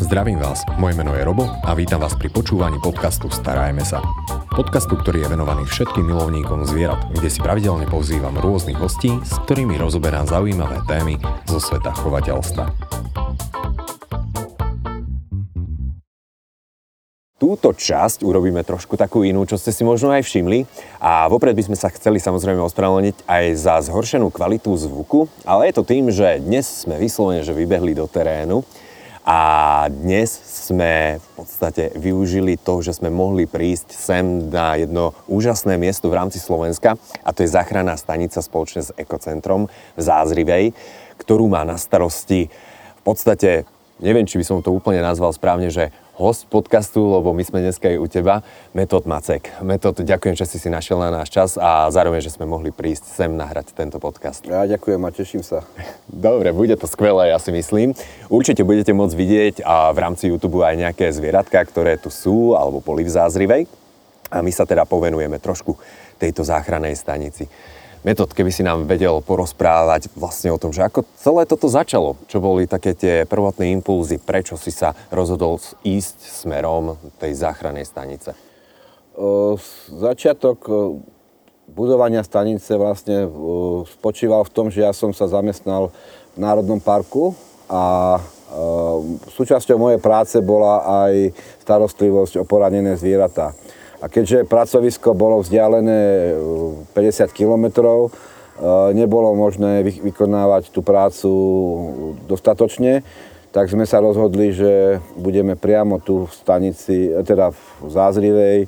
Zdravím vás, moje meno je Robo a vítam vás pri počúvaní podcastu Starajme sa. Podcastu, ktorý je venovaný všetkým milovníkom zvierat, kde si pravidelne pozývam rôznych hostí, s ktorými rozoberám zaujímavé témy zo sveta chovateľstva. Túto časť urobíme trošku takú inú, čo ste si možno aj všimli. A vopred by sme sa chceli samozrejme ospravedlniť aj za zhoršenú kvalitu zvuku, ale je to tým, že dnes sme vyslovene, že vybehli do terénu a dnes sme v podstate využili to, že sme mohli prísť sem na jedno úžasné miesto v rámci Slovenska a to je záchranná stanica spoločne s Ekocentrom v Zázrivej, ktorú má na starosti v podstate, neviem, či by som to úplne nazval správne, že host podcastu, lebo my sme dneska aj u teba, Metod Macek. Metod, ďakujem, že si si našiel na náš čas a zároveň, že sme mohli prísť sem nahrať tento podcast. Ja ďakujem a teším sa. Dobre, bude to skvelé, ja si myslím. Určite budete môcť vidieť a v rámci YouTube aj nejaké zvieratka, ktoré tu sú alebo boli v Zázrivej. A my sa teda povenujeme trošku tejto záchrannej stanici. Metod, keby si nám vedel porozprávať vlastne o tom, že ako celé toto začalo, čo boli také tie prvotné impulzy, prečo si sa rozhodol ísť smerom tej záchrannej stanice? Začiatok budovania stanice vlastne spočíval v tom, že ja som sa zamestnal v Národnom parku a súčasťou mojej práce bola aj starostlivosť o poranené zvieratá. A keďže pracovisko bolo vzdialené 50 uh, kilometrov, uh, nebolo možné vykonávať tú prácu dostatočne, tak sme sa rozhodli, že budeme priamo tu v stanici, teda v Zázrivej,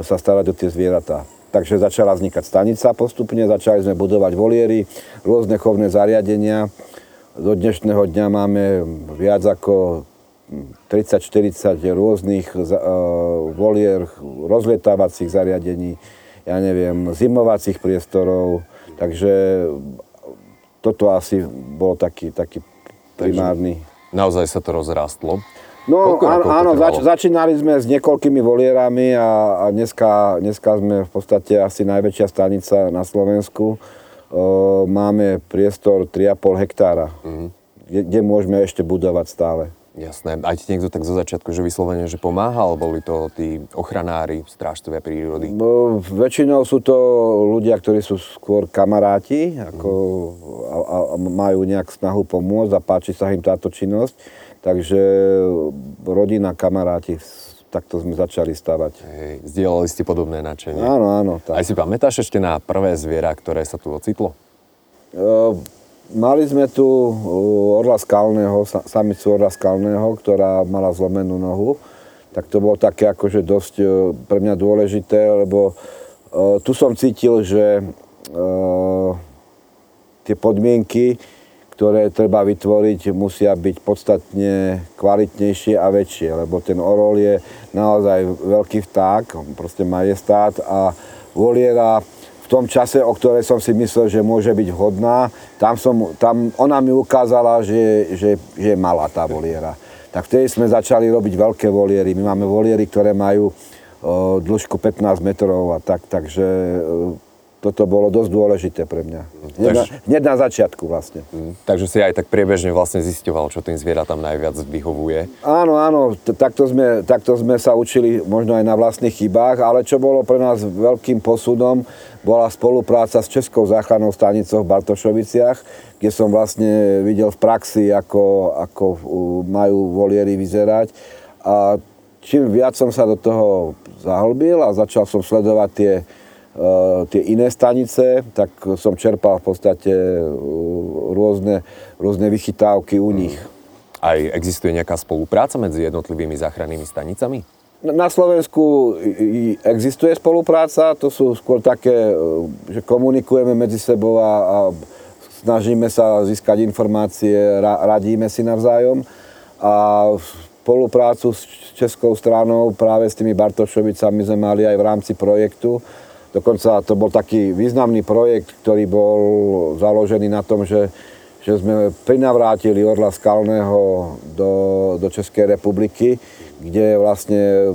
sa starať o tie zvieratá. Takže začala vznikať stanica postupne, začali sme budovať voliery, rôzne chovné zariadenia. Do dnešného dňa máme viac ako 30-40 rôznych uh, volier, rozlietávacích zariadení, ja neviem, zimovacích priestorov, takže toto asi bol taký, taký primárny. Takže naozaj sa to rozrástlo. No Koľko áno, áno zač, začínali sme s niekoľkými volierami a, a dneska, dneska sme v podstate asi najväčšia stanica na Slovensku. Uh, máme priestor 3,5 hektára, mm-hmm. kde, kde môžeme ešte budovať stále. Jasné. Aj ti niekto tak zo začiatku, že vyslovene, že pomáhal? Boli to tí ochranári, strážcovia prírody? No, väčšinou sú to ľudia, ktorí sú skôr kamaráti ako, a, a majú nejak snahu pomôcť a páči sa im táto činnosť. Takže rodina, kamaráti, takto sme začali stavať. Hej, zdieľali ste podobné nadšenie? Áno, áno. Tak. Aj si pamätáš ešte na prvé zviera, ktoré sa tu ocitlo? Uh, Mali sme tu orla skalného, samicu orla skalného, ktorá mala zlomenú nohu. Tak to bolo také akože dosť e, pre mňa dôležité, lebo e, tu som cítil, že e, tie podmienky, ktoré treba vytvoriť, musia byť podstatne kvalitnejšie a väčšie, lebo ten orol je naozaj veľký vták, proste majestát a voliera tom čase, o ktorej som si myslel, že môže byť hodná, tam, som, tam ona mi ukázala, že, že, že je malá tá voliera. Tak vtedy sme začali robiť veľké voliery. My máme voliery, ktoré majú dĺžku 15 metrov a tak, takže toto bolo dosť dôležité pre mňa. Hneď, takže, na, hneď na začiatku vlastne. Mm, takže si aj tak priebežne vlastne zisťoval, čo tým zvieratám najviac vyhovuje. Áno, áno, t- takto sme, takto sme sa učili možno aj na vlastných chybách, ale čo bolo pre nás veľkým posudom, bola spolupráca s Českou záchrannou stanicou v Bartošoviciach, kde som vlastne videl v praxi, ako, ako majú voliery vyzerať. A čím viac som sa do toho zahlbil a začal som sledovať tie tie iné stanice, tak som čerpal v podstate eh, rôzne, rôzne vychytávky u nich. Aj existuje nejaká spolupráca medzi jednotlivými záchrannými stanicami? Na Slovensku existuje spolupráca, to sú skôr také, eh, že komunikujeme medzi sebou a, a snažíme sa získať informácie, radíme si navzájom. A spoluprácu s českou stranou práve s tými Bartošovicami sme mali aj v rámci projektu, Dokonca to bol taký významný projekt, ktorý bol založený na tom, že, že sme prinavrátili Orla Skalného do, do Českej republiky, kde vlastne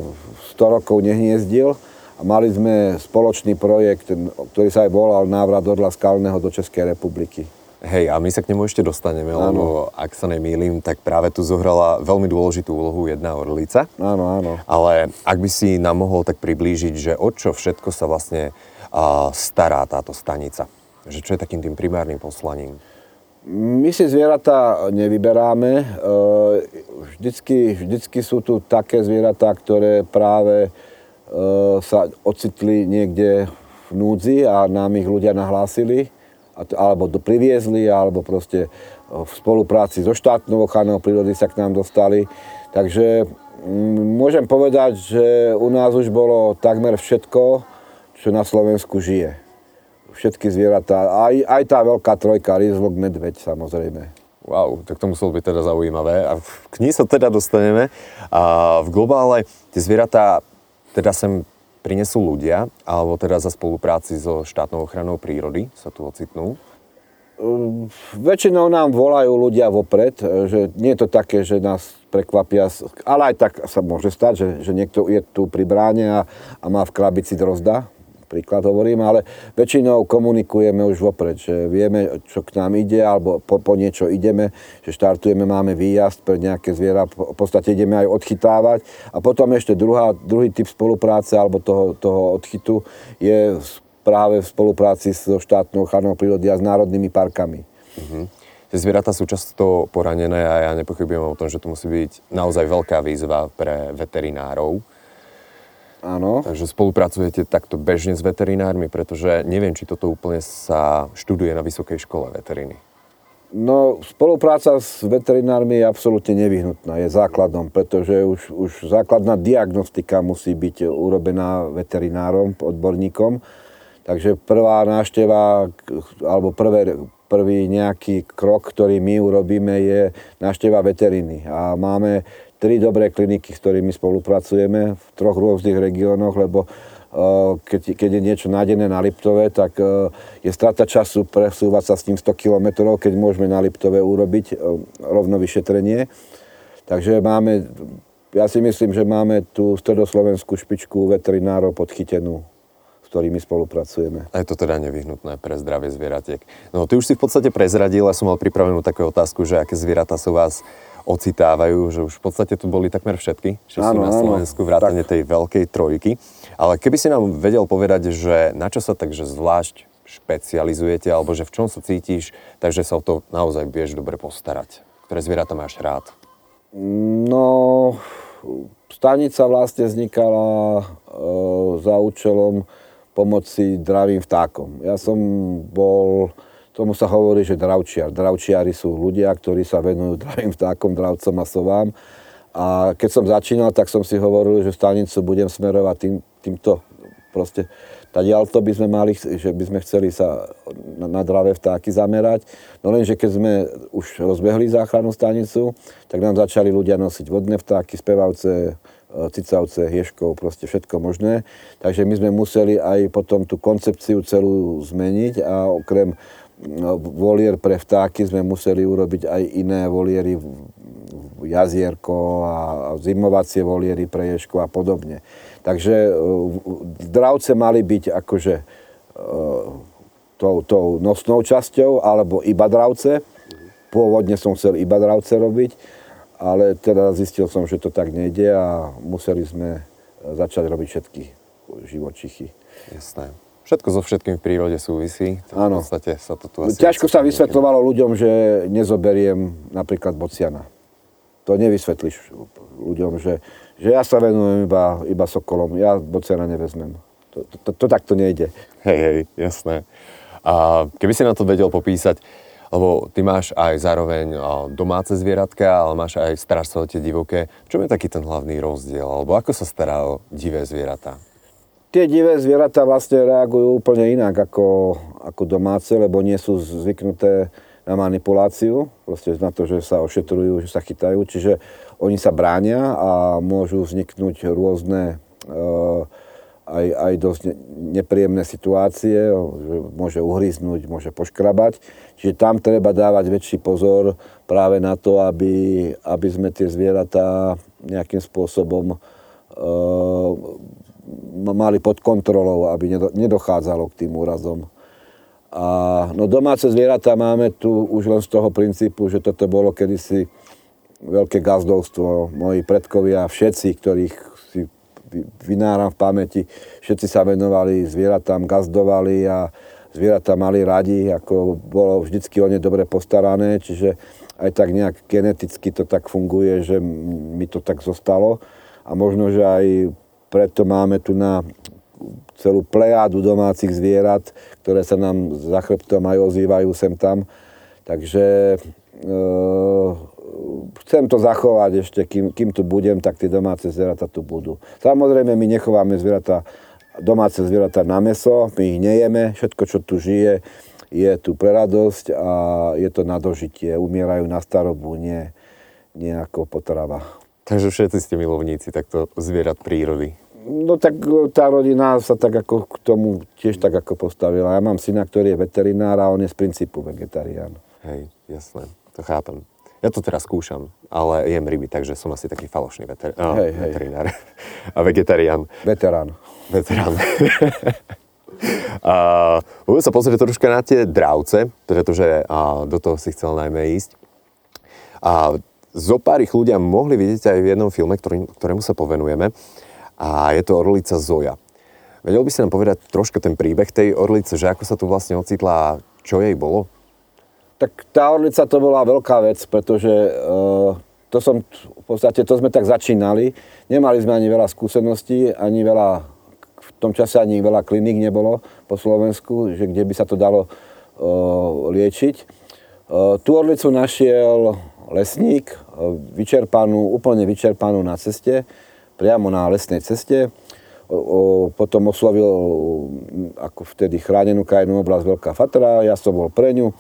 100 rokov nehniezdil a mali sme spoločný projekt, ktorý sa aj volal Návrat Orla Skalného do Českej republiky. Hej, a my sa k nemu ešte dostaneme, ano. lebo ak sa nemýlim, tak práve tu zohrala veľmi dôležitú úlohu jedna orlica. Áno, áno. Ale ak by si nám mohol tak priblížiť, že o čo všetko sa vlastne uh, stará táto stanica? Že čo je takým tým primárnym poslaním? My si zvieratá nevyberáme. Vždycky, vždycky sú tu také zvieratá, ktoré práve sa ocitli niekde v núdzi a nám ich ľudia nahlásili alebo to priviezli, alebo proste v spolupráci so štátnou ochranou prírody sa k nám dostali. Takže môžem povedať, že u nás už bolo takmer všetko, čo na Slovensku žije. Všetky zvieratá, aj, aj tá veľká trojka, rizlok, medveď samozrejme. Wow, tak to muselo byť teda zaujímavé. A k ní sa teda dostaneme. A v globále tie zvieratá teda sem prinesú ľudia, alebo teda za spolupráci so štátnou ochranou prírody sa tu ocitnú? Um, väčšinou nám volajú ľudia vopred, že nie je to také, že nás prekvapia, ale aj tak sa môže stať, že, že niekto je tu pri bráne a, a má v krabici drozda, príklad hovorím, ale väčšinou komunikujeme už vopred, že vieme, čo k nám ide, alebo po, po niečo ideme, že štartujeme, máme výjazd pre nejaké zviera, v podstate ideme aj odchytávať. A potom ešte druhá, druhý typ spolupráce, alebo toho, toho odchytu, je práve v spolupráci so štátnou ochranou prírody a s národnými parkami. Uh-huh. Zvieratá sú často poranené a ja nepochybujem o tom, že to musí byť naozaj veľká výzva pre veterinárov Áno. Takže spolupracujete takto bežne s veterinármi, pretože neviem, či toto úplne sa študuje na vysokej škole veteriny. No, spolupráca s veterinármi je absolútne nevyhnutná, je základom, pretože už, už základná diagnostika musí byť urobená veterinárom, odborníkom. Takže prvá návšteva, alebo prvé, prvý nejaký krok, ktorý my urobíme, je návšteva veteriny. A máme tri dobré kliniky, s ktorými spolupracujeme v troch rôznych regiónoch, lebo eh, keď, keď je niečo nájdené na Liptove, tak eh, je strata času presúvať sa s ním 100 km, keď môžeme na Liptove urobiť eh, rovno vyšetrenie. Takže máme, ja si myslím, že máme tú stredoslovenskú špičku veterinárov podchytenú s ktorými spolupracujeme. A je to teda nevyhnutné pre zdravie zvieratiek. No ty už si v podstate prezradil, ja som mal pripravenú takú otázku, že aké zvieratá sú vás ocitávajú, že už v podstate tu boli takmer všetky, čo sú na Slovensku, vrátane tej veľkej trojky. Ale keby si nám vedel povedať, že na čo sa takže zvlášť špecializujete, alebo že v čom sa cítiš, takže sa o to naozaj vieš dobre postarať. Ktoré zvieratá máš rád? No, stanica vlastne vznikala e, za účelom pomoci dravým vtákom. Ja som bol Tomu sa hovorí, že dravčiar. Dravčiari sú ľudia, ktorí sa venujú dravým vtákom, dravcom a sovám. A keď som začínal, tak som si hovoril, že stanicu budem smerovať tým, týmto proste to by sme mali, že by sme chceli sa na, na dravé vtáky zamerať. No lenže keď sme už rozbehli záchrannú stanicu, tak nám začali ľudia nosiť vodné vtáky, spevavce, e, cicavce, hieškov, proste všetko možné. Takže my sme museli aj potom tú koncepciu celú zmeniť a okrem volier pre vtáky sme museli urobiť aj iné voliery, jazierko a zimovacie voliery pre ješko a podobne. Takže dravce mali byť akože tou, tou nosnou časťou, alebo iba dravce. Pôvodne som chcel iba dravce robiť, ale teda zistil som, že to tak nejde a museli sme začať robiť všetky živočichy. Jasné. Všetko so všetkým v prírode súvisí. Áno. V podstate sa to tu asi... Ťažko sa vysvetľovalo ľuďom, že nezoberiem napríklad bociana. To nevysvetlíš ľuďom, že, že ja sa venujem iba, iba sokolom, ja bociana nevezmem. To, to, to, to takto nejde. Hej, hej, jasné. A keby si na to vedel popísať, lebo ty máš aj zároveň domáce zvieratka, ale máš aj staráš sa o tie divoké. V čom je taký ten hlavný rozdiel? Alebo ako sa stará o divé zvieratá? Tie divé zvieratá vlastne reagujú úplne inak ako, ako domáce, lebo nie sú zvyknuté na manipuláciu, proste na to, že sa ošetrujú, že sa chytajú, čiže oni sa bránia a môžu vzniknúť rôzne uh, aj, aj dosť nepríjemné situácie, že môže uhryznúť, môže poškrabať. Čiže tam treba dávať väčší pozor práve na to, aby, aby sme tie zvieratá nejakým spôsobom uh, mali pod kontrolou, aby nedochádzalo k tým úrazom. A, no domáce zvieratá máme tu už len z toho princípu, že toto bolo kedysi veľké gazdovstvo. Moji predkovia, všetci, ktorých si vynáram v pamäti, všetci sa venovali zvieratám, gazdovali a zvieratá mali radi, ako bolo vždycky o ne dobre postarané, čiže aj tak nejak geneticky to tak funguje, že mi to tak zostalo. A možno, že aj preto máme tu na celú plejádu domácich zvierat, ktoré sa nám za chrbtom aj ozývajú sem tam. Takže e, chcem to zachovať ešte, kým, kým tu budem, tak tie domáce zvieratá tu budú. Samozrejme, my nechováme zvieratá, domáce zvieratá na meso, my ich nejeme, všetko, čo tu žije, je tu pre radosť a je to na dožitie. Umierajú na starobu, nie, nie ako potrava. Takže všetci ste milovníci takto zvierat prírody. No tak e, tá rodina sa tak ako k tomu tiež tak ako postavila. Ja mám syna, ktorý je veterinár a on je z princípu vegetarián. Hej, jasné, to chápem. Ja to teraz skúšam, ale jem ryby, takže som asi taký falošný veter- hej, hej. veterinár. A vegetarián. Veterán. Veterán. Budem sa pozrieť troška na tie dravce, pretože a, do toho si chcel najmä ísť. A zo pár ich ľudia mohli vidieť aj v jednom filme, ktorý, ktorému sa povenujeme. A je to orlica Zoja. Vedel by si nám povedať troška ten príbeh tej orlice, že ako sa tu vlastne ocitla a čo jej bolo? Tak tá orlica to bola veľká vec, pretože uh, to som, v podstate to sme tak začínali. Nemali sme ani veľa skúseností, ani veľa v tom čase ani veľa kliník nebolo po Slovensku, že kde by sa to dalo uh, liečiť. Uh, tú orlicu našiel lesník, uh, vyčerpanú, úplne vyčerpanú na ceste, priamo na lesnej ceste. O, o, potom oslovil ako vtedy chránenú krajinú oblasť Veľká Fatra, ja som bol pre ňu. E,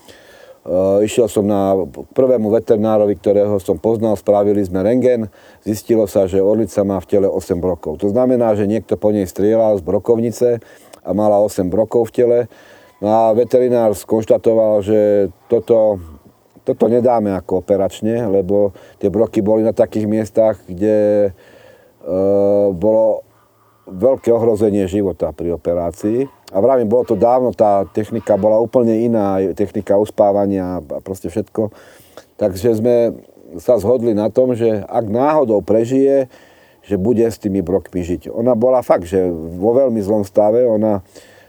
išiel som na prvému veterinárovi, ktorého som poznal, spravili sme rengen. Zistilo sa, že orlica má v tele 8 brokov. To znamená, že niekto po nej strieľal z brokovnice a mala 8 brokov v tele. No a veterinár skonštatoval, že toto, toto nedáme ako operačne, lebo tie broky boli na takých miestach, kde bolo veľké ohrozenie života pri operácii. A vravím, bolo to dávno, tá technika bola úplne iná, technika uspávania a proste všetko. Takže sme sa zhodli na tom, že ak náhodou prežije, že bude s tými brokmi žiť. Ona bola fakt, že vo veľmi zlom stave, ona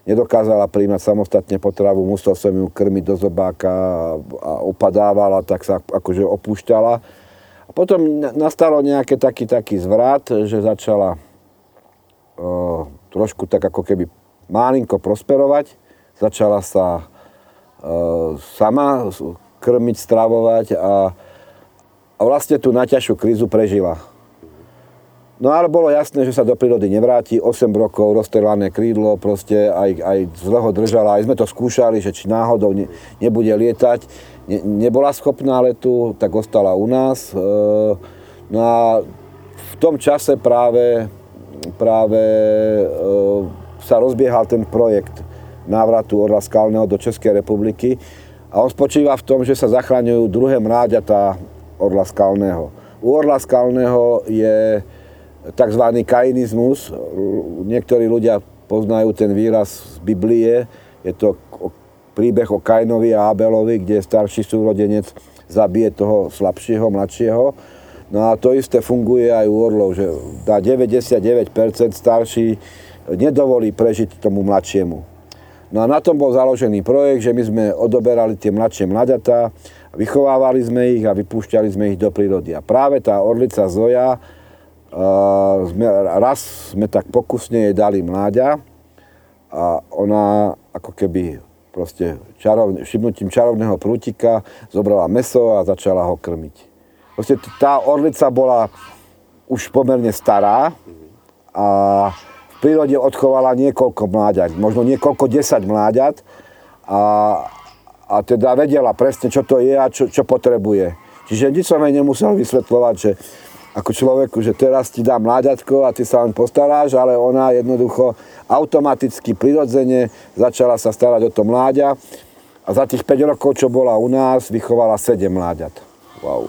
nedokázala príjmať samostatne potravu, musel som ju krmiť do zobáka a opadávala, tak sa akože opúšťala. Potom nastalo nejaký taký, taký zvrat, že začala trošku tak ako keby malinko prosperovať. Začala sa sama krmiť, stravovať a, a vlastne tú najťažšiu krízu prežila. No ale bolo jasné, že sa do prírody nevráti. 8 rokov, roztrelané krídlo, proste aj, aj zle ho držala. Aj sme to skúšali, že či náhodou ne, nebude lietať. Ne, nebola schopná letu, tak ostala u nás. E, no a v tom čase práve práve e, sa rozbiehal ten projekt návratu Orla Skalného do Českej republiky a on spočíva v tom, že sa zachraňujú druhé mláďatá Orla Skalného. U Orla Skalného je tzv. kainizmus. Niektorí ľudia poznajú ten výraz z Biblie. Je to príbeh o Kainovi a Abelovi, kde starší súrodenec zabije toho slabšieho, mladšieho No a to isté funguje aj u orlov, že dá 99% starší nedovolí prežiť tomu mladšiemu. No a na tom bol založený projekt, že my sme odoberali tie mladšie mladatá, vychovávali sme ich a vypúšťali sme ich do prírody. A práve tá orlica Zoja, sme, raz sme tak pokusne jej dali mláďa a ona ako keby proste čarov, šibnutím čarovného prútika zobrala meso a začala ho krmiť. Proste tá orlica bola už pomerne stará a v prírode odchovala niekoľko mláďat, možno niekoľko desať mláďat a, a teda vedela presne, čo to je a čo, čo potrebuje. Čiže nič som jej nemusel vysvetľovať, že ako človeku, že teraz ti dám mláďatko a ty sa len postaráš, ale ona jednoducho automaticky, prirodzene začala sa starať o to mláďa a za tých 5 rokov, čo bola u nás, vychovala 7 mláďat. Wow.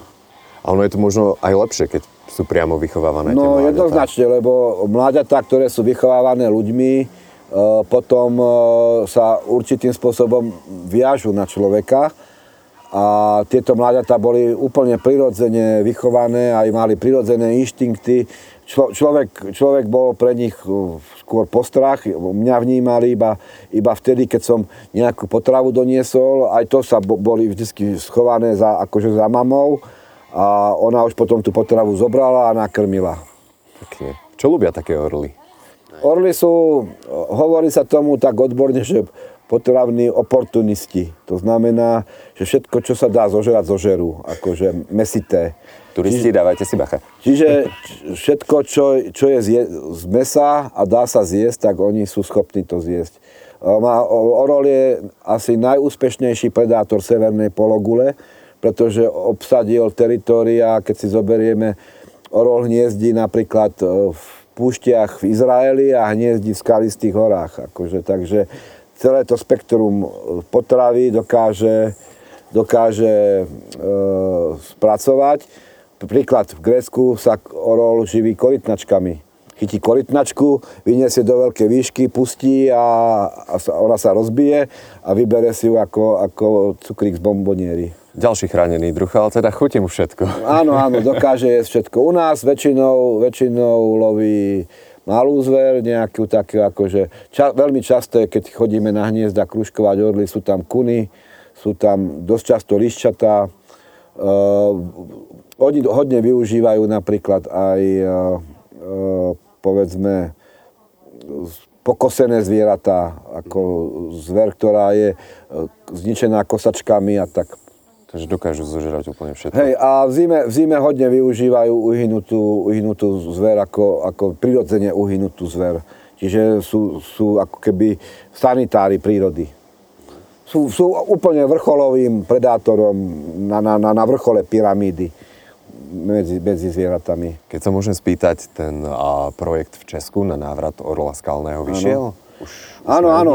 A ono je to možno aj lepšie, keď sú priamo vychovávané No jednoznačne, lebo mláďatá, ktoré sú vychovávané ľuďmi, potom e, sa určitým spôsobom viažu na človeka a tieto mláďatá boli úplne prirodzene vychované, aj mali prirodzené inštinkty. Člo, človek, človek bol pre nich skôr postrach, mňa vnímali iba, iba vtedy, keď som nejakú potravu doniesol, aj to sa boli vždy schované za, akože za mamou a ona už potom tú potravu zobrala a nakrmila. Pekne. Čo ľubia také orly? Orly sú, hovorí sa tomu tak odborne, že potravní oportunisti. To znamená, že všetko, čo sa dá zožerať, zožerú. Akože mesité. Turisti, čiže, dávajte si bacha. Čiže všetko, čo, čo je zje, z mesa a dá sa zjesť, tak oni sú schopní to zjesť. Orol je asi najúspešnejší predátor severnej pologule, pretože obsadil teritoria, keď si zoberieme, orol hniezdí napríklad e, v púštiach v Izraeli a hniezdí v skalistých horách. Akože, takže celé to spektrum e, potravy dokáže, dokáže e, spracovať. Príklad, v Grécku sa orol živí korytnačkami. Chytí korytnačku, vyniesie do veľkej výšky, pustí a, a ona sa rozbije a vybere si ju ako, ako cukrík z bombonieri. Ďalší chránený druh, ale teda chutí mu všetko. Áno, áno, dokáže jesť všetko. U nás väčšinou, väčšinou loví malú zver, nejakú takú akože, ča, veľmi často je, keď chodíme na hniezda kružkovať orly, sú tam kuny, sú tam dosť často liščatá. Uh, oni hodne využívajú napríklad aj, uh, uh, povedzme, pokosené zvieratá, ako zver, ktorá je zničená kosačkami a tak Takže dokážu zožrať úplne všetko. Hej, a v zime, v zime hodne využívajú uhynutú, uhynutú zver ako, ako prirodzene uhynutú zver. Čiže sú, sú ako keby sanitári prírody. Sú, sú úplne vrcholovým predátorom na, na, na, na vrchole pyramídy medzi, medzi zvieratami. Keď sa môžem spýtať, ten a, projekt v Česku na návrat Orla Skalného vyšiel? Ano. Už, áno, áno.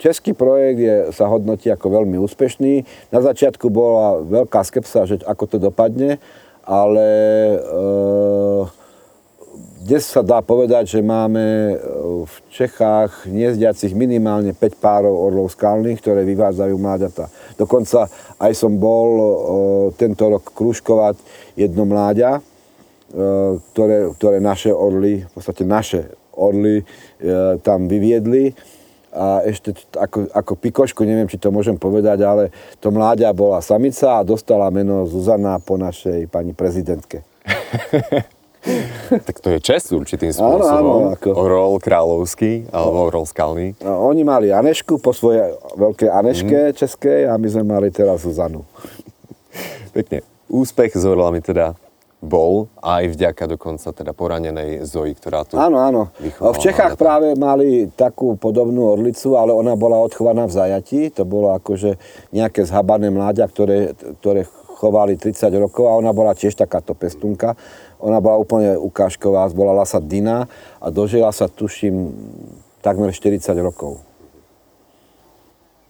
Český projekt je, sa hodnotí ako veľmi úspešný. Na začiatku bola veľká skepsa, že ako to dopadne, ale e, dnes sa dá povedať, že máme v Čechách hniezdiacich minimálne 5 párov orlov skalných, ktoré vyvádzajú mláďata. Dokonca aj som bol e, tento rok krúžkovať jedno mláďa, e, ktoré, ktoré naše orly, v podstate naše orly e, tam vyviedli. A ešte ako, ako pikošku, neviem, či to môžem povedať, ale to mláďa bola samica a dostala meno Zuzana po našej pani prezidentke. tak to je čest určitým spôsobom. Áno, áno, ako... Orol kráľovský alebo orol skalný. No, oni mali Anešku po svojej veľkej Aneške mm. českej a my sme mali teraz Zuzanu. Pekne. Úspech s orlami teda bol aj vďaka dokonca teda poranenej Zoji, ktorá tu Áno, áno. V Čechách práve mali takú podobnú orlicu, ale ona bola odchovaná v zajati. To bolo akože nejaké zhabané mláďa, ktoré, ktoré chovali 30 rokov a ona bola tiež takáto pestunka. Ona bola úplne ukážková, zvolala sa Dina a dožila sa, tuším, takmer 40 rokov.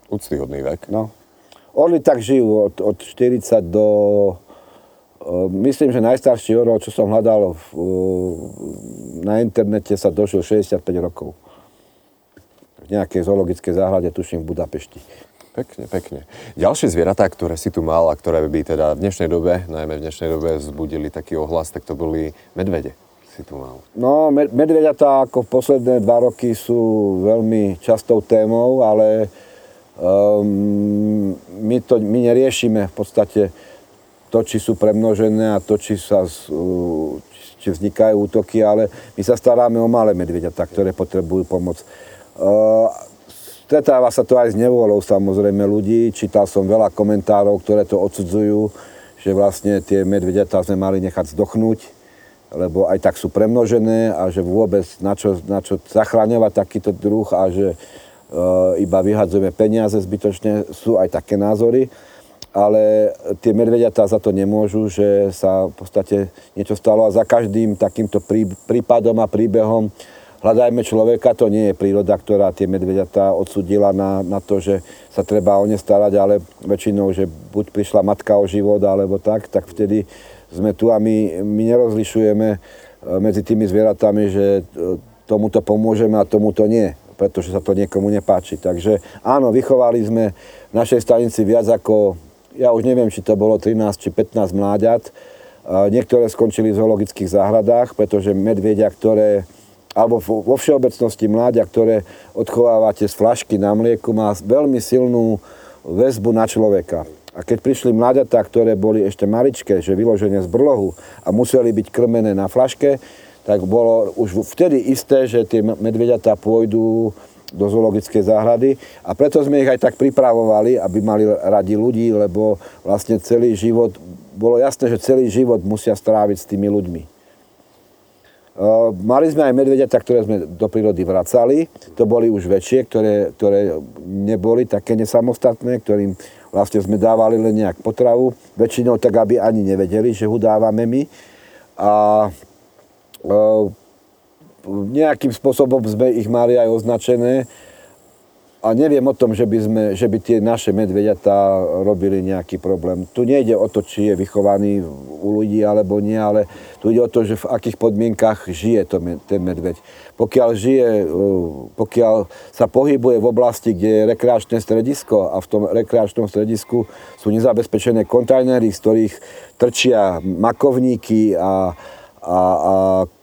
Úctyhodný vek. No. Orly tak žijú od, od 40 do myslím, že najstarší orol, čo som hľadal v, na internete, sa došiel 65 rokov. V nejakej zoologickej záhrade, tuším, v Budapešti. Pekne, pekne. Ďalšie zvieratá, ktoré si tu mal a ktoré by teda v dnešnej dobe, najmä v dnešnej dobe, vzbudili taký ohlas, tak to boli medvede si tu mal. No, medvediatá ako posledné dva roky sú veľmi častou témou, ale um, my to my neriešime v podstate to, či sú premnožené a to, či, sa, či vznikajú útoky, ale my sa staráme o malé medveďatá, ktoré potrebujú pomoc. Stretáva sa to aj s nevolou samozrejme ľudí. Čítal som veľa komentárov, ktoré to odsudzujú, že vlastne tie medveďatá sme mali nechať zdochnúť, lebo aj tak sú premnožené a že vôbec na čo, na čo zachráňovať takýto druh a že uh, iba vyhadzujeme peniaze zbytočne. Sú aj také názory ale tie medvediatá za to nemôžu, že sa v podstate niečo stalo a za každým takýmto prípadom a príbehom hľadajme človeka, to nie je príroda, ktorá tie medvediatá odsudila na, na to, že sa treba o ne starať, ale väčšinou, že buď prišla matka o život, alebo tak, tak vtedy sme tu a my, my nerozlišujeme e, medzi tými zvieratami, že e, tomuto pomôžeme a tomuto nie, pretože sa to niekomu nepáči. Takže áno, vychovali sme v našej stanici viac ako, ja už neviem, či to bolo 13 či 15 mláďat. Niektoré skončili v zoologických záhradách, pretože medvedia, ktoré alebo vo všeobecnosti mláďa, ktoré odchovávate z flašky na mlieku, má veľmi silnú väzbu na človeka. A keď prišli mláďatá, ktoré boli ešte maličké, že vyloženie z brlohu a museli byť krmené na flaške, tak bolo už vtedy isté, že tie medvediatá pôjdu do zoologickej záhrady a preto sme ich aj tak pripravovali, aby mali radi ľudí, lebo vlastne celý život, bolo jasné, že celý život musia stráviť s tými ľuďmi. Mali sme aj medvediatá, ktoré sme do prírody vracali. To boli už väčšie, ktoré, ktoré neboli také nesamostatné, ktorým vlastne sme dávali len nejak potravu. Väčšinou tak, aby ani nevedeli, že ho dávame my. A nejakým spôsobom sme ich mali aj označené a neviem o tom, že by, sme, že by tie naše medvediatá robili nejaký problém. Tu nejde o to, či je vychovaný u ľudí alebo nie, ale tu ide o to, že v akých podmienkach žije to, ten medveď. Pokiaľ žije, e, pokiaľ sa pohybuje v oblasti, kde je rekreačné stredisko a v tom rekreačnom stredisku sú nezabezpečené kontajnery, z ktorých trčia makovníky a, a, a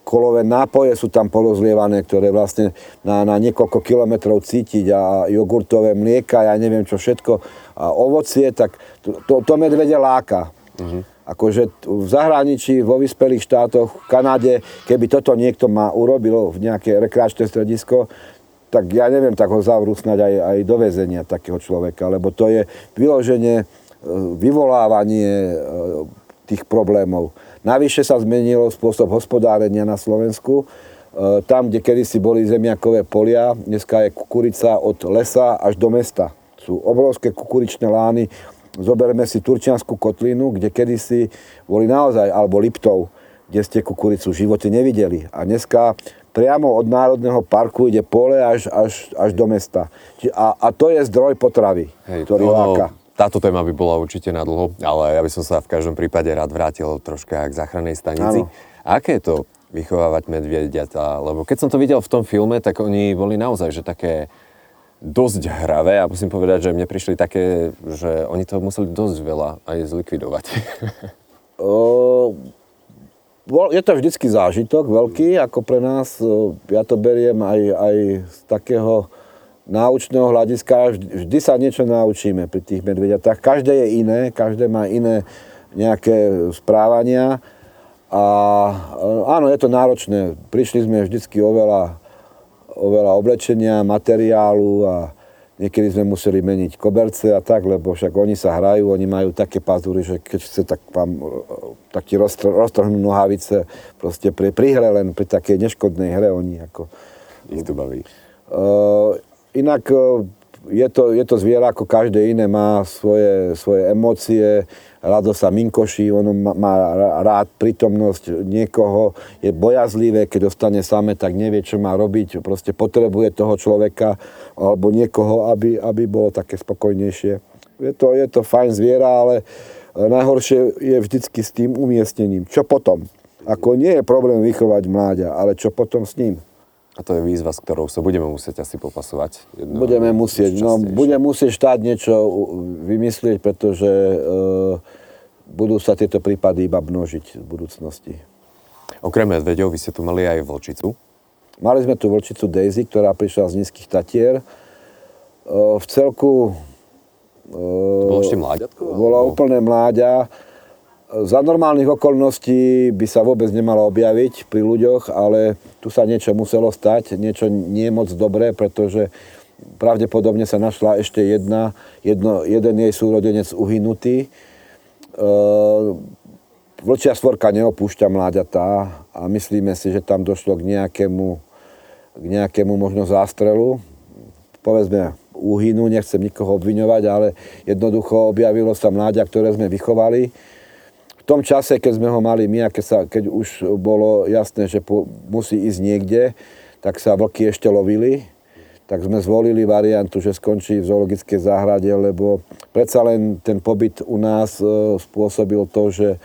kolové nápoje sú tam porozlievané, ktoré vlastne na, na niekoľko kilometrov cítiť a jogurtové mlieka, ja neviem čo všetko, a ovocie, tak to, to, to medvede láka. Uh-huh. Akože v zahraničí, vo vyspelých štátoch, v Kanade, keby toto niekto ma urobil v nejaké rekreačné stredisko, tak ja neviem, tak ho zavrú snať aj, aj do väzenia takého človeka, lebo to je vyloženie, e, vyvolávanie e, tých problémov. Navyše sa zmenil spôsob hospodárenia na Slovensku. E, tam, kde kedysi boli zemiakové polia, dneska je kukurica od lesa až do mesta. Sú obrovské kukuričné lány. Zoberme si Turčianskú kotlinu, kde kedysi boli naozaj, alebo Liptov, kde ste kukuricu v živote nevideli. A dneska priamo od Národného parku ide pole až, až, až do mesta. A, a to je zdroj potravy, Hej, ktorý to, láka. Táto téma by bola určite na dlho, ale ja by som sa v každom prípade rád vrátil troška k záchrannej stanici. Áno. Aké je to vychovávať medvediatá? Lebo keď som to videl v tom filme, tak oni boli naozaj že také dosť hravé a musím povedať, že mne prišli také, že oni to museli dosť veľa aj zlikvidovať. je to vždycky zážitok veľký, ako pre nás. Ja to beriem aj, aj z takého náučného hľadiska vždy sa niečo naučíme pri tých medvediatách. Každé je iné, každé má iné nejaké správania. A áno, je to náročné. Prišli sme vždycky oveľa, oveľa oblečenia, materiálu a niekedy sme museli meniť koberce a tak, lebo však oni sa hrajú, oni majú také pazúry, že keď chce, tak vám tak ti roztrhnú nohavice proste pri, pri hre, len pri takej neškodnej hre oni ako... Ich to baví. Uh, inak e, je to, je to zviera ako každé iné, má svoje, svoje emócie, rado sa minkoší, ono má, má rád prítomnosť niekoho, je bojazlivé, keď ostane same, tak nevie, čo má robiť, proste potrebuje toho človeka alebo niekoho, aby, aby bolo také spokojnejšie. Je to, je to fajn zviera, ale najhoršie je vždycky s tým umiestnením. Čo potom? Ako nie je problém vychovať mláďa, ale čo potom s ním? A to je výzva, s ktorou sa budeme musieť asi popasovať. Jedno, budeme musieť, no budeme musieť štát niečo vymyslieť, pretože e, budú sa tieto prípady iba množiť v budúcnosti. Okrem medveďov, vy ste tu mali aj vlčicu? Mali sme tu vlčicu Daisy, ktorá prišla z nízkych Tatier. E, v celku... E, to bolo ešte mláďatko? Bola úplne mláďa za normálnych okolností by sa vôbec nemalo objaviť pri ľuďoch, ale tu sa niečo muselo stať, niečo nie moc dobré, pretože pravdepodobne sa našla ešte jedna, jedno, jeden jej súrodenec uhynutý. E, vlčia stvorka neopúšťa mláďatá a myslíme si, že tam došlo k nejakému, k nejakému možno zástrelu. Povedzme úhynu, nechcem nikoho obviňovať, ale jednoducho objavilo sa mláďa, ktoré sme vychovali tom čase, keď sme ho mali my a keď, sa, keď už bolo jasné, že po, musí ísť niekde, tak sa vlky ešte lovili. Tak sme zvolili variantu, že skončí v zoologickej záhrade, lebo predsa len ten pobyt u nás e, spôsobil to, že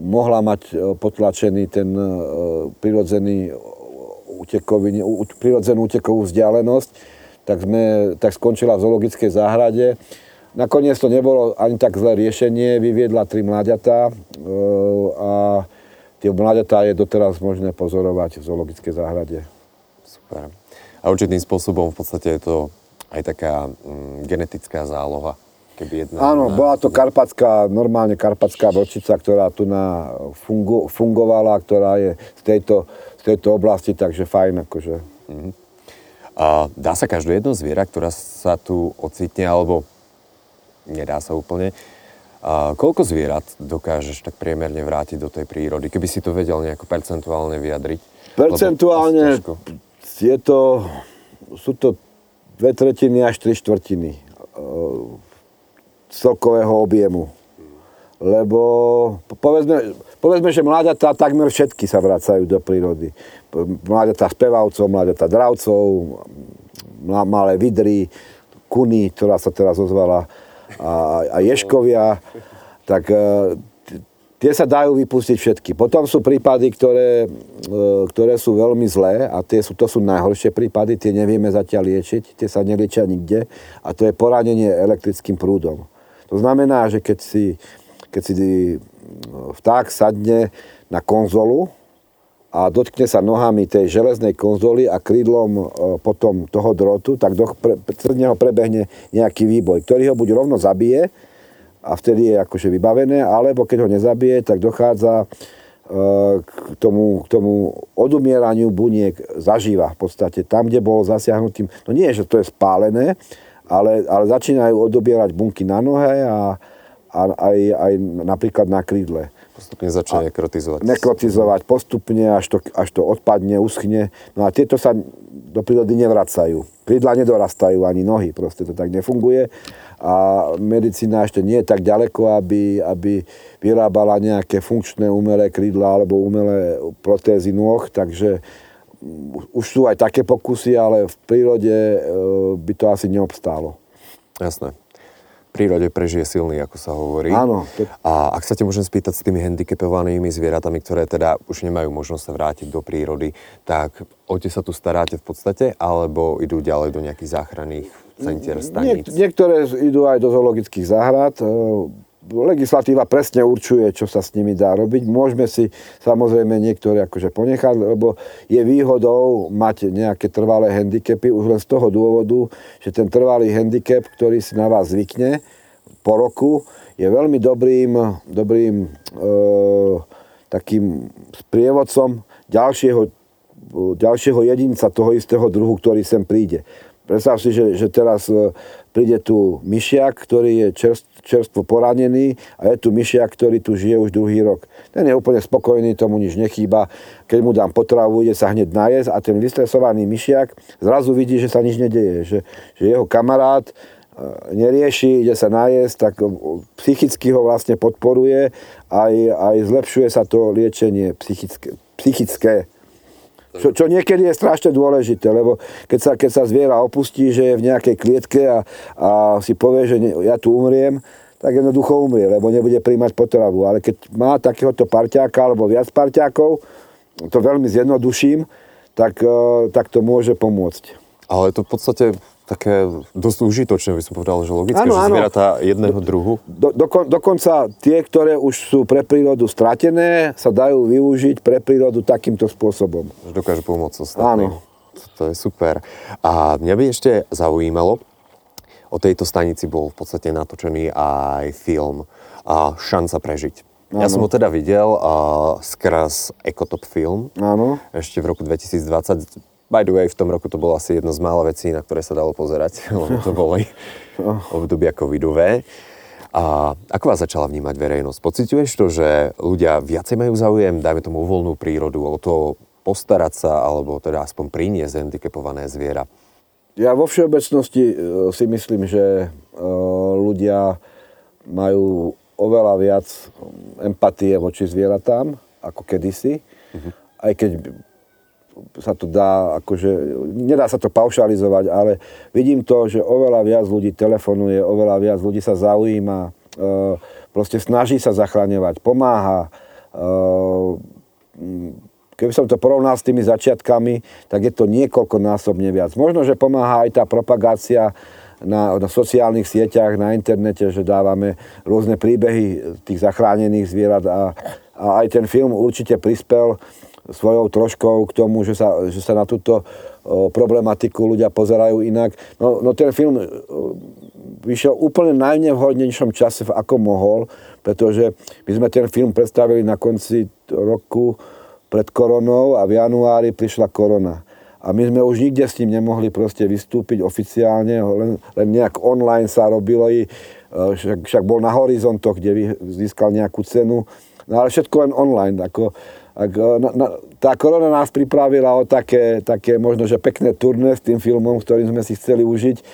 mohla mať e, potlačený ten e, prirodzený utekový, prirodzenú utekovú vzdialenosť, tak, sme, tak skončila v zoologickej záhrade. Nakoniec to nebolo ani tak zlé riešenie, vyviedla tri mláďatá a tie mláďatá je doteraz možné pozorovať v zoologickej záhrade. Super. A určitým spôsobom v podstate je to aj taká mm, genetická záloha. Keby jedna, Áno, bola to karpatská, normálne karpatská vlčica, ktorá tu na fungu, fungovala, ktorá je z tejto, z tejto oblasti, takže fajn akože. Mm-hmm. A dá sa každé jedno zviera, ktorá sa tu ocitne, alebo nedá sa úplne, a koľko zvierat dokážeš tak priemerne vrátiť do tej prírody, keby si to vedel nejako percentuálne vyjadriť? Percentuálne je to, sú to dve tretiny až tri štvrtiny e, celkového objemu. Lebo povedzme, povedzme, že mláďatá takmer všetky sa vracajú do prírody. Mláďatá spevavcov, mláďatá dravcov, malé vidry, kuny, ktorá sa teraz ozvala, a, a ješkovia, tak e, tie sa dajú vypustiť všetky. Potom sú prípady, ktoré, e, ktoré sú veľmi zlé a tie sú, to sú najhoršie prípady, tie nevieme zatiaľ liečiť, tie sa neliečia nikde a to je poranenie elektrickým prúdom. To znamená, že keď si, keď si vták sadne na konzolu a dotkne sa nohami tej železnej konzoly a krídlom e, potom toho drotu, tak do, neho prebehne nejaký výboj, ktorý ho buď rovno zabije a vtedy je akože vybavené, alebo keď ho nezabije, tak dochádza e, k tomu, k tomu odumieraniu buniek zažíva v podstate. Tam, kde bol zasiahnutým, no nie, že to je spálené, ale, ale začínajú odobierať bunky na nohe a, a aj, aj napríklad na krídle. Postupne začne nekrotizovať. Nekrotizovať postupne, až to, až to odpadne, uschne. No a tieto sa do prírody nevracajú. Krídla nedorastajú, ani nohy, proste to tak nefunguje. A medicína ešte nie je tak ďaleko, aby, aby vyrábala nejaké funkčné umelé krídla alebo umelé protézy nôh, takže už sú aj také pokusy, ale v prírode e, by to asi neobstálo. Jasné. Prírode prežije silný, ako sa hovorí. Áno. A ak sa te môžem spýtať s tými handicapovanými zvieratami, ktoré teda už nemajú možnosť sa vrátiť do prírody, tak o tie sa tu staráte v podstate, alebo idú ďalej do nejakých záchranných centier, staníc? Niek- niektoré idú aj do zoologických záhrad e, legislatíva presne určuje, čo sa s nimi dá robiť. Môžeme si samozrejme niektoré akože ponechať, lebo je výhodou mať nejaké trvalé handicapy už len z toho dôvodu, že ten trvalý handicap, ktorý si na vás zvykne po roku, je veľmi dobrým, dobrým e, takým sprievodcom ďalšieho, ďalšieho jedinca toho istého druhu, ktorý sem príde. Predstav si, že, že teraz e, príde tu myšiak, ktorý je čerst, čerstvo poranený a je tu myšiak, ktorý tu žije už druhý rok. Ten je úplne spokojný, tomu nič nechýba. Keď mu dám potravu, ide sa hneď najesť a ten vystresovaný myšiak zrazu vidí, že sa nič nedeje. Že, že jeho kamarát e, nerieši, ide sa najesť, tak psychicky ho vlastne podporuje aj, aj zlepšuje sa to liečenie psychické, psychické čo, čo niekedy je strašne dôležité, lebo keď sa, keď sa zviera opustí, že je v nejakej klietke a, a si povie, že ne, ja tu umriem, tak jednoducho umrie, lebo nebude príjmať potravu. Ale keď má takéhoto parťáka alebo viac parťákov, to veľmi zjednoduším, tak, e, tak to môže pomôcť. Ale je to v podstate také dosť užitočné, by som povedal, že logické, ano, že zvieratá jedného druhu. Do, do, dokonca tie, ktoré už sú pre prírodu stratené, sa dajú využiť pre prírodu takýmto spôsobom. Že dokážu pomôcť ostatným. Áno. To je super. A mňa by ešte zaujímalo, o tejto stanici bol v podstate natočený aj film a Šanca prežiť. Áno. Ja som ho teda videl uh, skraz Ecotop film. Áno. Ešte v roku 2020 By the way, v tom roku to bolo asi jedno z mála vecí, na ktoré sa dalo pozerať, lebo to boli obdobia covidové. A ako vás začala vnímať verejnosť? Pociťuješ to, že ľudia viacej majú záujem, dajme tomu voľnú prírodu, o to postarať sa, alebo teda aspoň priniesť handicapované zviera? Ja vo všeobecnosti e, si myslím, že e, ľudia majú oveľa viac empatie voči zvieratám ako kedysi. Uh-huh. Aj keď sa to dá, akože, nedá sa to paušalizovať, ale vidím to, že oveľa viac ľudí telefonuje, oveľa viac ľudí sa zaujíma, e, proste snaží sa zachraňovať, pomáha. E, keby som to porovnal s tými začiatkami, tak je to niekoľkonásobne viac. Možno, že pomáha aj tá propagácia na, na sociálnych sieťach, na internete, že dávame rôzne príbehy tých zachránených zvierat a, a aj ten film určite prispel svojou troškou k tomu, že sa, že sa na túto problematiku ľudia pozerajú inak. No, no ten film vyšiel úplne najnevhodnejšom čase, ako mohol, pretože my sme ten film predstavili na konci roku pred koronou a v januári prišla korona. A my sme už nikde s tým nemohli proste vystúpiť oficiálne, len, len nejak online sa robilo, i, však, však bol na horizontoch, kde získal nejakú cenu, no ale všetko len online. Ako, ak, na, na, tá korona nás pripravila o také, také možno, že pekné turné s tým filmom, ktorým sme si chceli užiť,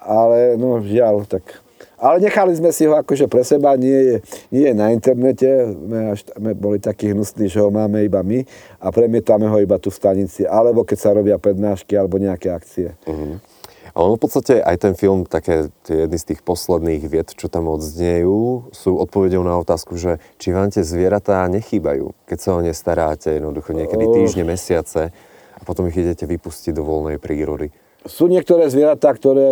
ale no žiaľ, tak ale nechali sme si ho akože pre seba, nie je, nie je na internete, sme, až, sme boli takí hnusní, že ho máme iba my a premietame ho iba tu v stanici, alebo keď sa robia prednášky alebo nejaké akcie. Uh-huh. Ale v podstate aj ten film, také tie jedny z tých posledných vied, čo tam odznejú, sú odpovedou na otázku, že či vám tie zvieratá nechýbajú, keď sa o ne staráte jednoducho niekedy týždne, mesiace a potom ich idete vypustiť do voľnej prírody. Sú niektoré zvieratá, ktoré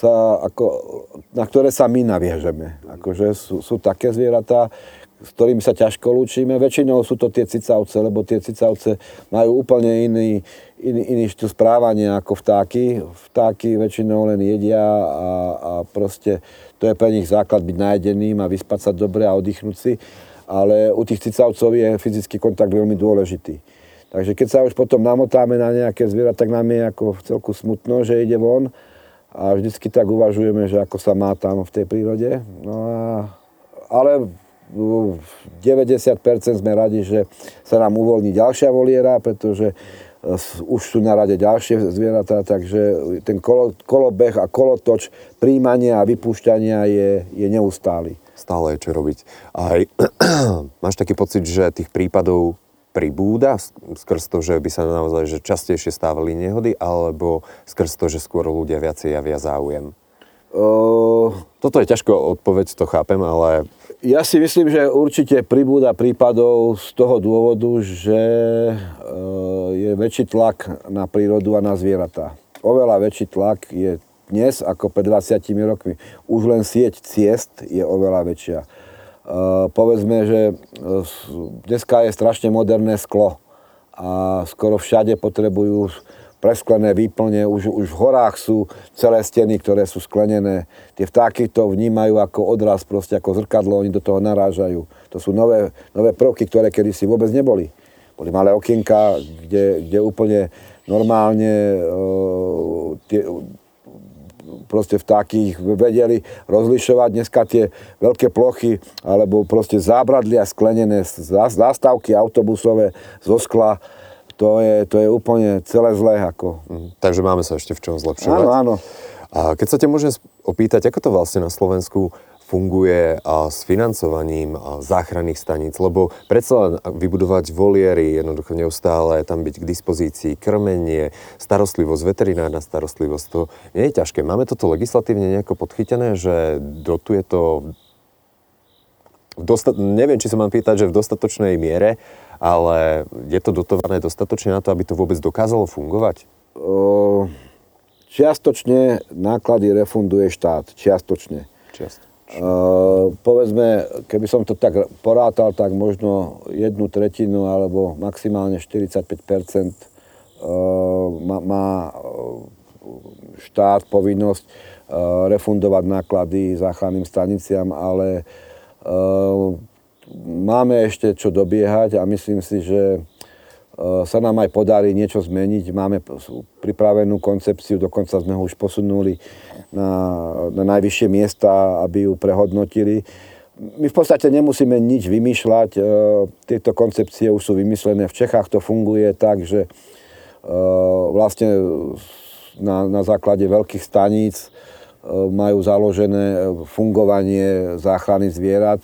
sa, ako, na ktoré sa my naviežeme. Akože sú, sú také zvieratá, s ktorými sa ťažko lúčime. Väčšinou sú to tie cicavce, lebo tie cicavce majú úplne iný, iný, iný štýl správania ako vtáky. Vtáky väčšinou len jedia a, a proste to je pre nich základ byť najedeným a vyspať sa dobre a oddychnúť si. Ale u tých cicavcov je fyzický kontakt veľmi dôležitý. Takže keď sa už potom namotáme na nejaké zviera, tak nám je ako celku smutno, že ide von a vždycky tak uvažujeme, že ako sa má tam v tej prírode. No a, ale 90% sme radi, že sa nám uvoľní ďalšia voliera, pretože už sú na rade ďalšie zvieratá, takže ten kolo, kolobeh a kolotoč príjmania a vypúšťania je, je neustály. Stále je čo robiť. Aj máš taký pocit, že tých prípadov pribúda skrz to, že by sa naozaj že častejšie stávali nehody, alebo skrz to, že skôr ľudia viacej javia záujem? Uh, Toto je ťažko odpoveď, to chápem, ale... Ja si myslím, že určite pribúda prípadov z toho dôvodu, že uh, je väčší tlak na prírodu a na zvieratá. Oveľa väčší tlak je dnes ako pred 20 rokmi. Už len sieť ciest je oveľa väčšia Eh, povedzme, že dneska je strašne moderné sklo a skoro všade potrebujú presklené výplne, už, už v horách sú celé steny, ktoré sú sklenené. Tie vtáky to vnímajú ako odraz, proste ako zrkadlo, oni do toho narážajú. To sú nové, nové prvky, ktoré kedysi vôbec neboli. Boli malé okienka, kde, kde úplne normálne uh, tie, proste vtáky ich vedeli rozlišovať. Dneska tie veľké plochy alebo proste zábradlia sklenené zástavky autobusové zo skla, to je, to je úplne celé zlé. Ako. Mm, takže máme sa ešte v čom zlepšovať. Áno, áno. A keď sa ťa môžem opýtať, ako to vlastne na Slovensku funguje s financovaním záchranných staníc, lebo predsa len vybudovať voliery, jednoducho neustále tam byť k dispozícii, krmenie, starostlivosť, veterinárna starostlivosť, to nie je ťažké. Máme toto legislatívne nejako podchytené, že dotuje to Dostat, neviem, či sa mám pýtať, že v dostatočnej miere, ale je to dotované dostatočne na to, aby to vôbec dokázalo fungovať? O, čiastočne náklady refunduje štát. Čiastočne. Čiastočne. Uh, povedzme, keby som to tak porátal, tak možno jednu tretinu alebo maximálne 45 uh, má, má štát povinnosť uh, refundovať náklady záchranným staniciam, ale máme ešte čo dobiehať a myslím si, že sa nám aj podarí niečo zmeniť. Máme pripravenú koncepciu, dokonca sme ho už posunuli na, na najvyššie miesta, aby ju prehodnotili. My v podstate nemusíme nič vymýšľať. E, tieto koncepcie už sú vymyslené. V Čechách to funguje tak, že e, vlastne na, na základe veľkých staníc e, majú založené fungovanie záchrany zvierat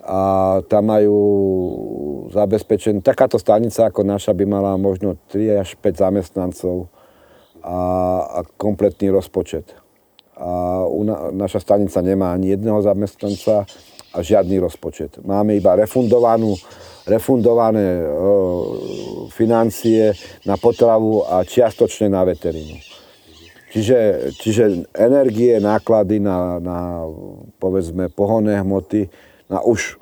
a tam majú zabezpečený, takáto stanica ako naša by mala možno 3 až 5 zamestnancov a, a kompletný rozpočet. A una, naša stanica nemá ani jedného zamestnanca a žiadny rozpočet. Máme iba refundovanú, refundované e, financie na potravu a čiastočne na veterinu. Čiže, čiže energie, náklady na, na povedzme pohonné hmoty, na už,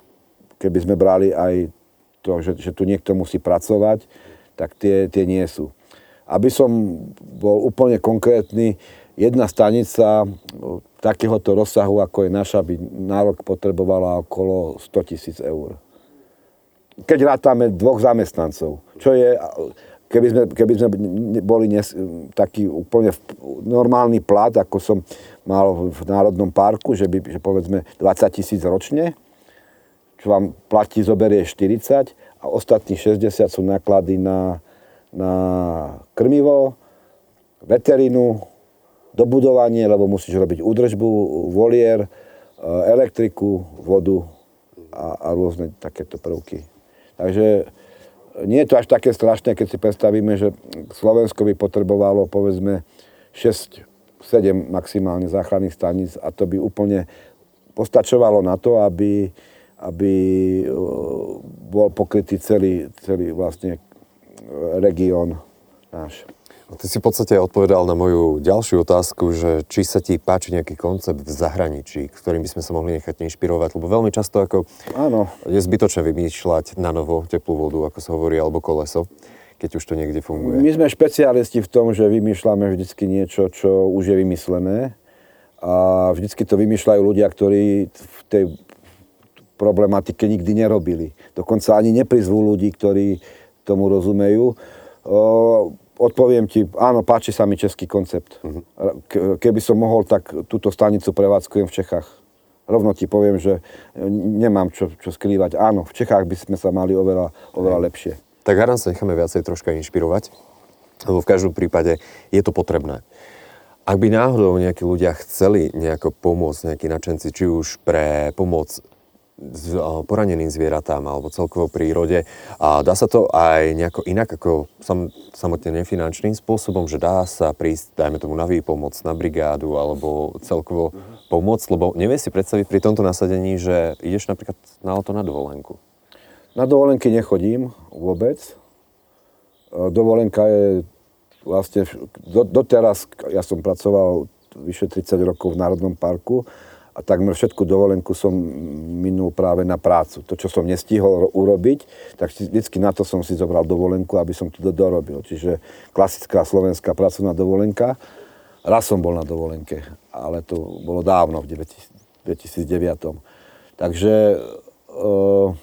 keby sme brali aj to, že, že tu niekto musí pracovať, tak tie, tie nie sú. Aby som bol úplne konkrétny, jedna stanica takéhoto rozsahu, ako je naša, by na rok potrebovala okolo 100 tisíc eur. Keď rátame dvoch zamestnancov, čo je keby sme, keby sme boli nes, taký úplne normálny plat, ako som mal v Národnom parku, že, by, že povedzme 20 tisíc ročne, čo vám platí, zoberie 40 a ostatných 60 sú náklady na, na krmivo, veterinu, dobudovanie, lebo musíš robiť údržbu, volier, e, elektriku, vodu a, a rôzne takéto prvky. Takže nie je to až také strašné, keď si predstavíme, že Slovensko by potrebovalo povedzme 6, 7 maximálne záchranných staníc a to by úplne postačovalo na to, aby, aby e, bol pokrytý celý, celý vlastne región náš. Ty si v podstate odpovedal na moju ďalšiu otázku, že či sa ti páči nejaký koncept v zahraničí, ktorým by sme sa mohli nechať inšpirovať, lebo veľmi často ako Áno. je zbytočné vymýšľať na novo teplú vodu, ako sa hovorí, alebo koleso, keď už to niekde funguje. My sme špecialisti v tom, že vymýšľame vždycky niečo, čo už je vymyslené a vždycky to vymýšľajú ľudia, ktorí v tej problematike nikdy nerobili. Dokonca ani neprizvú ľudí, ktorí tomu rozumejú odpoviem ti, áno, páči sa mi český koncept. Keby som mohol, tak túto stanicu prevádzkujem v Čechách. Rovno ti poviem, že nemám čo, čo skrývať. Áno, v Čechách by sme sa mali oveľa, oveľa lepšie. Tak hádam sa necháme viacej troška inšpirovať, lebo v každom prípade je to potrebné. Ak by náhodou nejakí ľudia chceli nejako pomôcť, nejakí načenci, či už pre pomoc poraneným zvieratám alebo celkovo prírode. A dá sa to aj nejako inak ako sam, samotne nefinančným spôsobom, že dá sa prísť, dajme tomu, na výpomoc, na brigádu alebo celkovo pomôcť, lebo nevie si predstaviť pri tomto nasadení, že ideš napríklad na auto na dovolenku. Na dovolenky nechodím vôbec. Dovolenka je vlastne, doteraz, ja som pracoval vyše 30 rokov v Národnom parku, a takmer všetku dovolenku som minul práve na prácu. To, čo som nestihol urobiť, tak vždycky na to som si zobral dovolenku, aby som to dorobil. Čiže klasická slovenská pracovná dovolenka. Raz som bol na dovolenke, ale to bolo dávno, v 2009. Takže uh,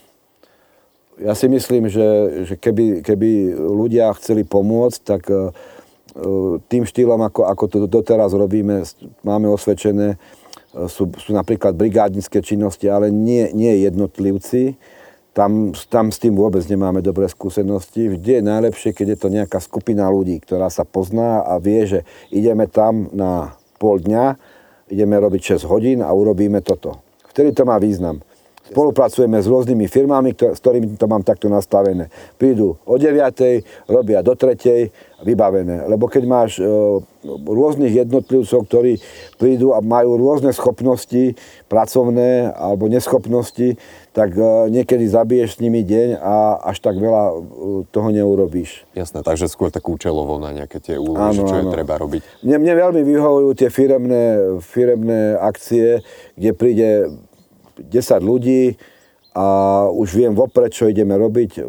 ja si myslím, že, že keby, keby ľudia chceli pomôcť, tak uh, tým štýlom, ako, ako to doteraz robíme, máme osvedčené, sú, sú napríklad brigádnické činnosti, ale nie, nie jednotlivci. Tam, tam s tým vôbec nemáme dobré skúsenosti. Vždy je najlepšie, keď je to nejaká skupina ľudí, ktorá sa pozná a vie, že ideme tam na pol dňa, ideme robiť 6 hodín a urobíme toto. Vtedy to má význam. Spolupracujeme s rôznymi firmami, s ktorými to mám takto nastavené. Prídu o 9, robia do 3, vybavené. Lebo keď máš e, rôznych jednotlivcov, ktorí prídu a majú rôzne schopnosti pracovné alebo neschopnosti, tak e, niekedy zabiješ s nimi deň a až tak veľa e, toho neurobíš. Jasné, takže skôr tak účelovo na nejaké tie úlohy, čo áno. je treba robiť. Mne, mne veľmi vyhovujú tie firemné, firemné akcie, kde príde 10 ľudí a už viem vopred, čo ideme robiť.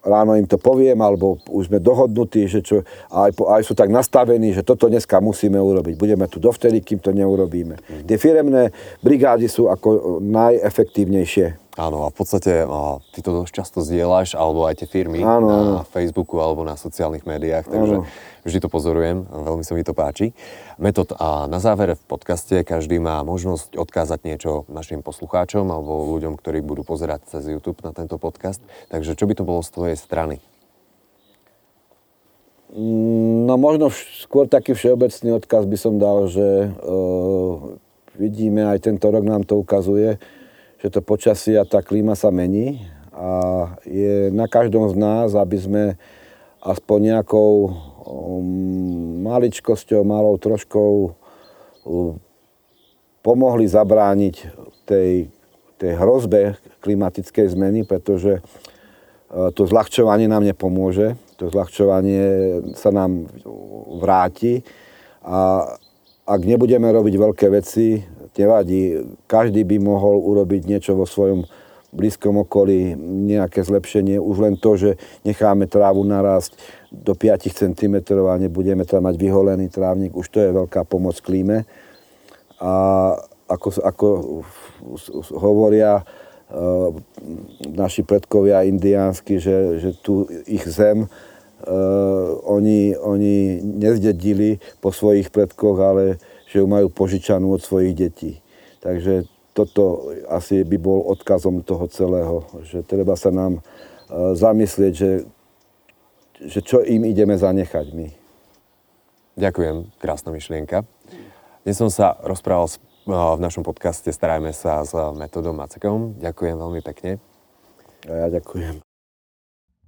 Ráno im to poviem, alebo už sme dohodnutí, že čo, aj, aj sú tak nastavení, že toto dneska musíme urobiť. Budeme tu dovtedy, kým to neurobíme. Mm. Tie firemné brigády sú ako najefektívnejšie. Áno, a v podstate a, ty to dosť často zdieľaš, alebo aj tie firmy áno, na áno. Facebooku alebo na sociálnych médiách, takže áno. vždy to pozorujem, veľmi sa mi to páči. Metod, a na závere v podcaste každý má možnosť odkázať niečo našim poslucháčom alebo ľuďom, ktorí budú pozerať cez YouTube na tento podcast. Takže čo by to bolo z tvojej strany? Mm, no možno skôr taký všeobecný odkaz by som dal, že uh, vidíme, aj tento rok nám to ukazuje, že to počasie a tá klíma sa mení a je na každom z nás, aby sme aspoň nejakou um, maličkosťou, malou troškou pomohli zabrániť tej, tej hrozbe klimatickej zmeny, pretože uh, to zľahčovanie nám nepomôže. to zľahčovanie sa nám vráti a ak nebudeme robiť veľké veci, nevadí, každý by mohol urobiť niečo vo svojom blízkom okolí, nejaké zlepšenie, už len to, že necháme trávu narásť do 5 cm a nebudeme tam mať vyholený trávnik, už to je veľká pomoc klíme. A ako, ako hovoria uh, naši predkovia indiánsky, že, že tu ich zem Uh, oni, oni nezdedili po svojich predkoch, ale že ju majú požičanú od svojich detí. Takže toto asi by bol odkazom toho celého, že treba sa nám uh, zamyslieť, že, že čo im ideme zanechať my. Ďakujem, krásna myšlienka. Dnes som sa rozprával uh, v našom podcaste Starajme sa s metodom Macekom. Ďakujem veľmi pekne. A ja ďakujem.